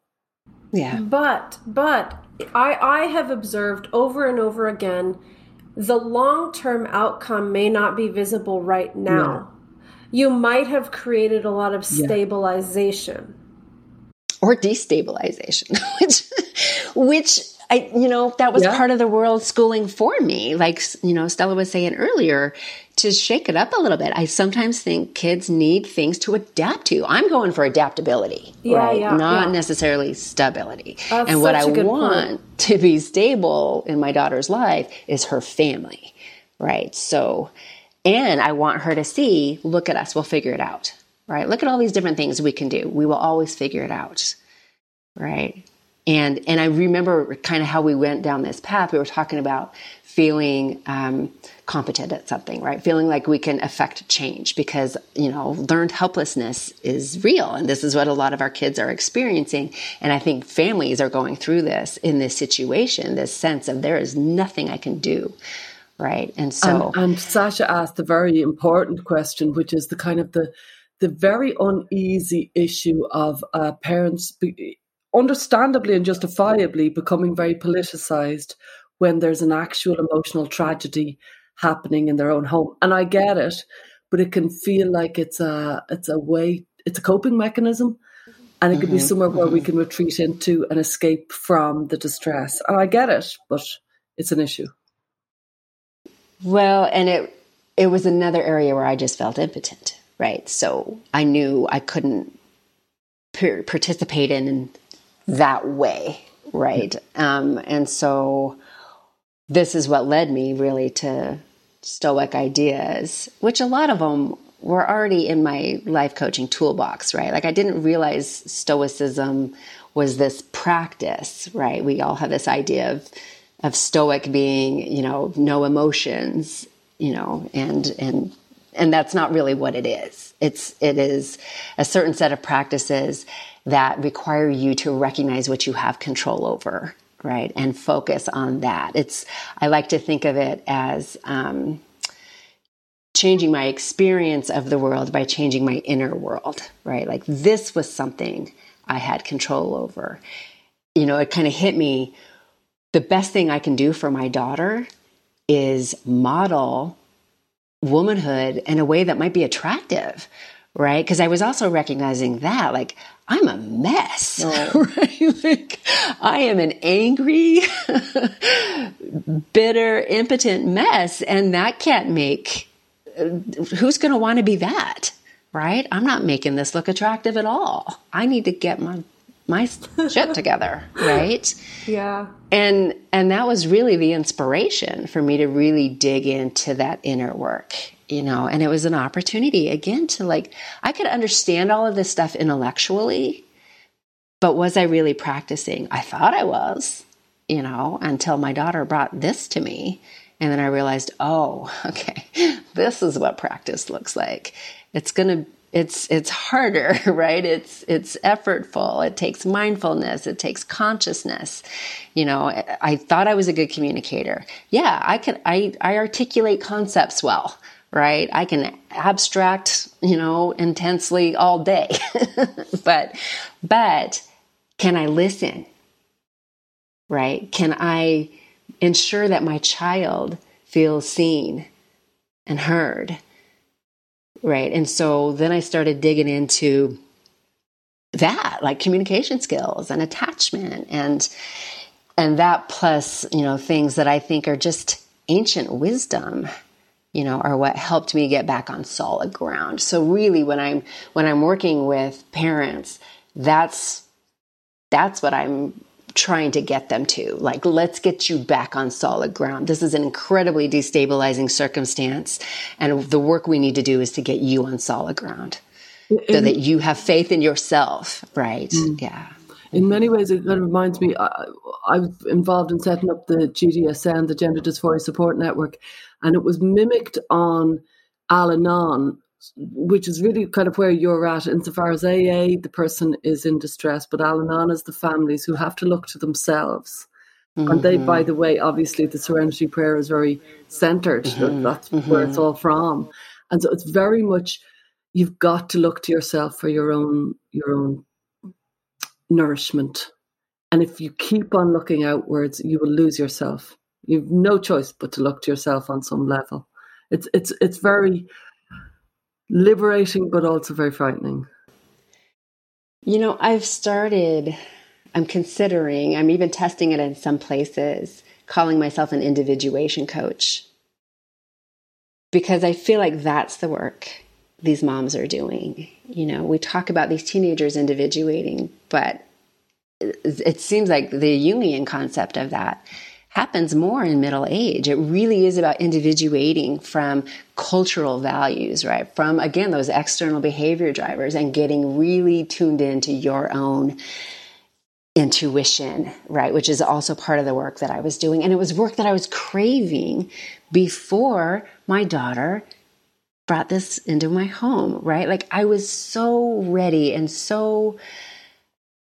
yeah. But but I I have observed over and over again the long-term outcome may not be visible right now. You might have created a lot of Yeah. stabilization. or destabilization, <laughs> which, which I, you know, that was Yeah. part of the world schooling for me. Like, you know, Stella was saying earlier, to shake it up a little bit. I sometimes think kids need things to adapt to. I'm going for adaptability, Yeah, right? yeah, Not yeah. necessarily stability. That's and what I such a good want point. to be stable in my daughter's life is her family, right? So, and I want her to see, look at us, we'll figure it out, right? Look at all these different things we can do. We will always figure it out, right? And and I remember kind of how we went down this path. We were talking about feeling um, competent at something, right? Feeling like we can affect change because you know learned helplessness is real, and this is what a lot of our kids are experiencing. And I think families are going through this in this situation, this sense of there is nothing I can do, right? And so And, and Sasha asked a very important question, which is the kind of the the very uneasy issue of uh, parents, be, understandably and justifiably, becoming very politicized when there's an actual emotional tragedy happening in their own home. And I get it, but it can feel like it's a it's a way, it's a coping mechanism. And it could be somewhere where we can retreat into and escape from the distress. And I get it, but it's an issue. Well, and it it was another area where I just felt impotent, right? So I knew I couldn't per- participate in that way, right? Um, and so this is what led me really to Stoic ideas, which a lot of them were already in my life coaching toolbox, right? Like I didn't realize Stoicism was this practice, right? We all have this idea of of stoic being, you know, no emotions, you know, and and and that's not really what it is. It's it is a certain set of practices that require you to recognize what you have control over, right, and focus on that. It's I like to think of it as um, changing my experience of the world by changing my inner world, right? Like this was something I had control over. You know, it kind of hit me. The best thing I can do for my daughter is model womanhood in a way that might be attractive, right? Because I was also recognizing that, like, I'm a mess, <laughs> right? Like, I am an angry, <laughs> bitter, impotent mess, and that can't make. Uh, who's going to want to be that, right? I'm not making this look attractive at all. I need to get my my <laughs> shit together, right? Yeah. and and that was really the inspiration for me to really dig into that inner work you know and it was an opportunity again to like i could understand all of this stuff intellectually but was i really practicing? I thought i was you know until my daughter brought this to me and then i realized oh <laughs> okay this is what practice looks like. It's going to it's it's harder <laughs> right? It's it's effortful. It takes mindfulness. It takes consciousness. You know i thought i was a good communicator. Yeah i can i i articulate concepts well right? I can abstract you know intensely all day. <laughs> But but can i listen right? Can i ensure that my child feels seen and heard Right. And so then I started digging into that, like communication skills and attachment and and that plus, you know, things that I think are just ancient wisdom, you know, are what helped me get back on solid ground. So really when I'm when I'm working with parents, that's that's what I'm trying to get them to. Like, let's get you back on solid ground. This is an incredibly destabilizing circumstance. And the work we need to do is to get you on solid ground so that you have faith in yourself, right? Mm. Yeah. In many ways, it kind of reminds me. I, I was involved in setting up the GDSN, the Gender Dysphoria Support Network, and it was mimicked on Al Anon which is really kind of where you're at insofar as AA, the person is in distress, but Al Anon is the families who have to look to themselves. Mm-hmm. And they, by mm-hmm. the way, obviously the Serenity Prayer is very centered. Mm-hmm. That's mm-hmm. where it's all from. And so it's very much you've got to look to yourself for your own your own nourishment. And if you keep on looking outwards, you will lose yourself. You've no choice but to look to yourself on some level. It's it's it's very liberating, but also very frightening. You know, I've started, I'm considering, I'm even testing it in some places, calling myself an individuation coach. Because I feel like that's the work these moms are doing. You know, we talk about these teenagers individuating, but it seems like the Jungian concept of that happens more in middle age. It really is about individuating from cultural values, right? From, again, those external behavior drivers and getting really tuned into your own intuition, right? Which is also part of the work that I was doing. And it was work that I was craving before my daughter brought this into my home, right? Like I was so ready and so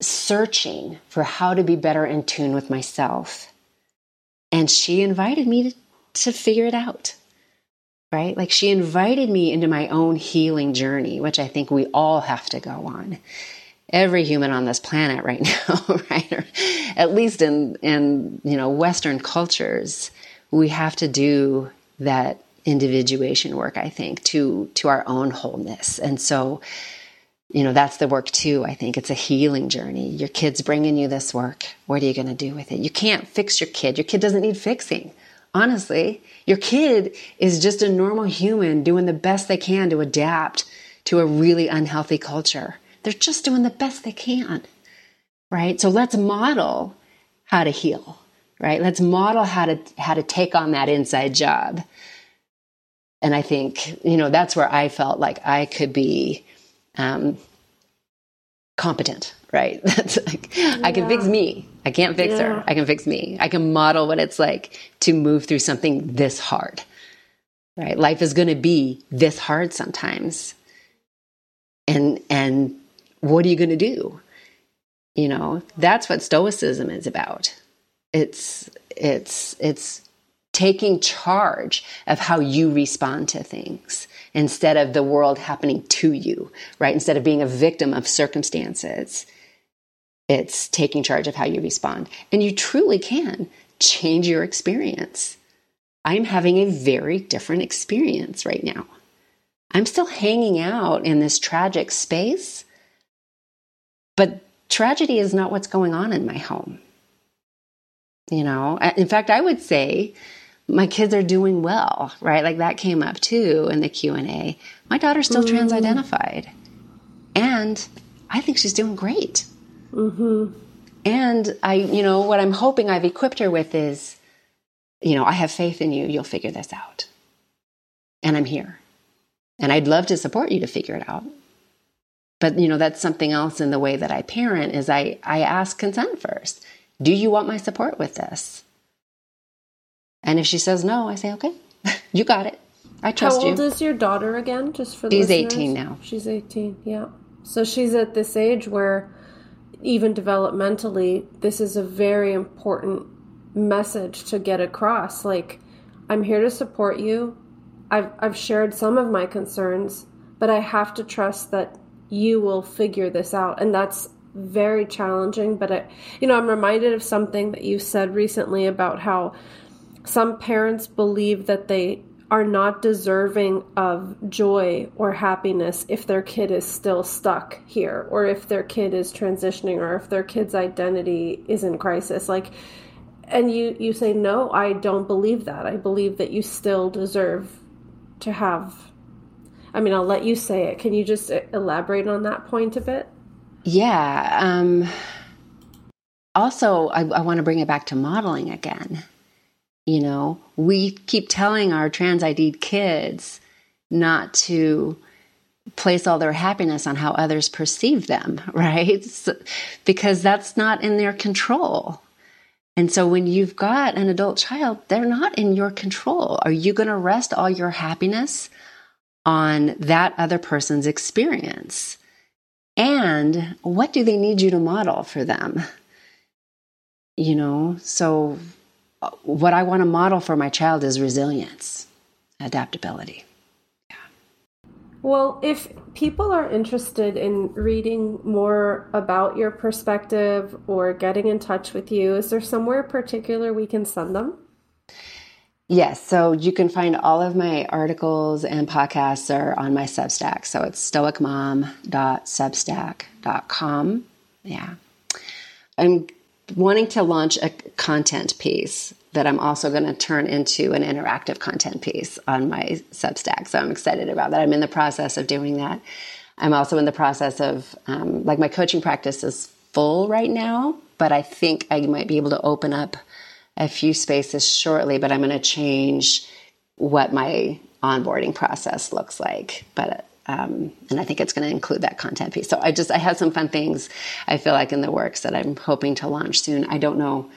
searching for how to be better in tune with myself and she invited me to, to figure it out. Right? Like she invited me into my own healing journey, which I think we all have to go on. Every human on this planet right <laughs> now, right? Or at least in in you know Western cultures, we have to do that individuation work. I think to to our own wholeness, and so you know that's the work too i think. It's a healing journey. Your kid's bringing you this work. What are you going to do with it? You can't fix your kid. Your kid doesn't need fixing. Honestly your kid is just a normal human doing the best they can to adapt to a really unhealthy culture. They're just doing the best they can right? So let's model how to heal right? Let's model how to how to take on that inside job and i think you know that's where i felt like i could be um, competent, right? <laughs> That's like, yeah. I can fix me. I can't fix yeah. her. I can fix me. I can model what it's like to move through something this hard, right? Life is going to be this hard sometimes. And, and what are you going to do? You know, that's what stoicism is about. It's, it's, it's taking charge of how you respond to things instead of the world happening to you, right? Instead of being a victim of circumstances, it's taking charge of how you respond. And you truly can change your experience. I'm having a very different experience right now. I'm still hanging out in this tragic space, but tragedy is not what's going on in my home. You know, in fact, I would say my kids are doing well, right? Like that came up too in the Q&A. My daughter's still mm-hmm. trans-identified. And I think she's doing great. Mm-hmm. And I, you know, what I'm hoping I've equipped her with is, you know, I have faith in you. You'll figure this out. And I'm here. And I'd love to support you to figure it out. But, you know, that's something else in the way that I parent is I, I ask consent first. Do you want my support with this? And if she says no, I say, okay, <laughs> you got it. I trust you. How old you. is your daughter again? Just for She's listeners? 18 now. She's 18, yeah. So she's at this age where, even developmentally, this is a very important message to get across. Like, I'm here to support you. I've, I've shared some of my concerns, but I have to trust that you will figure this out. And that's very challenging. But, I, you know, I'm reminded of something that you said recently about how some parents believe that they are not deserving of joy or happiness if their kid is still stuck here or if their kid is transitioning or if their kid's identity is in crisis like and you you say no I don't believe that I believe that you still deserve to have I mean I'll let you say it can you just elaborate on that point a bit Yeah. Um, also, I, I want to bring it back to modeling again. You know, we keep telling our trans ID'd kids not to place all their happiness on how others perceive them, <laughs> right? So, because that's not in their control. And so when you've got an adult child, they're not in your control. Are you going to rest all your happiness on that other person's experience? And what do they need you to model for them? You know, so what I want to model for my child is resilience, adaptability. Well, if people are interested in reading more about your perspective or getting in touch with you, is there somewhere particular we can send them? Yes, so you can find all of my articles and podcasts are on my Substack. So it's stoicmom.substack.com. Yeah. I'm wanting to launch a content piece that I'm also going to turn into an interactive content piece on my Substack. So I'm excited about that. I'm in the process of doing that. I'm also in the process of, um, like, my coaching practice is full right now, but I think I might be able to open up a few spaces shortly, but I'm going to change what my onboarding process looks like. But um, and I think it's going to include that content piece. So I just I have some fun things I feel like in the works that I'm hoping to launch soon. I don't know.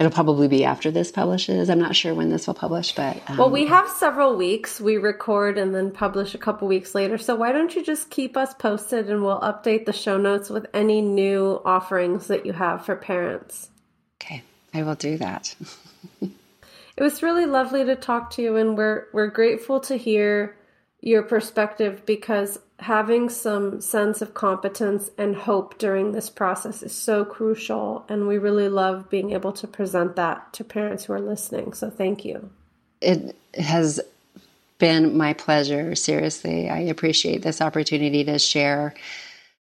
It'll probably be after this publishes. I'm not sure when this will publish, but um, well, we have several weeks. We record and then publish a couple weeks later. So why don't you just keep us posted, and we'll update the show notes with any new offerings that you have for parents. Okay. I will do that. <laughs> it was really lovely to talk to you, and we're we're grateful to hear your perspective because having some sense of competence and hope during this process is so crucial, and we really love being able to present that to parents who are listening. So thank you. It has been my pleasure. Seriously, I appreciate this opportunity to share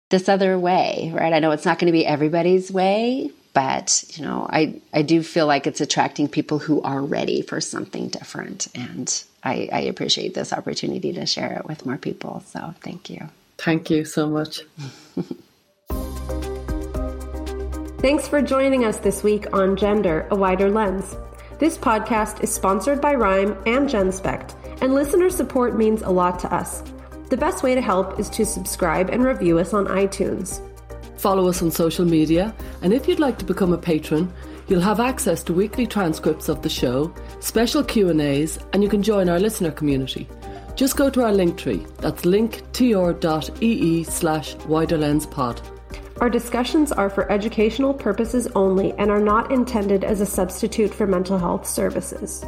this other way. Right? I know it's not going to be everybody's way but you know I, I do feel like it's attracting people who are ready for something different and I, I appreciate this opportunity to share it with more people so thank you. Thank you so much. <laughs> Thanks for joining us this week on gender a wider lens. This podcast is sponsored by ReIME and genspect and listener support means a lot to us. The best way to help is to subscribe and review us on itunes. Follow us on social media, and if you'd like to become a patron, you'll have access to weekly transcripts of the show, special Q&As, and you can join our listener community. Just go to our link tree. That's linktr.ee slash widerlenspod. Our discussions are for educational purposes only and are not intended as a substitute for mental health services.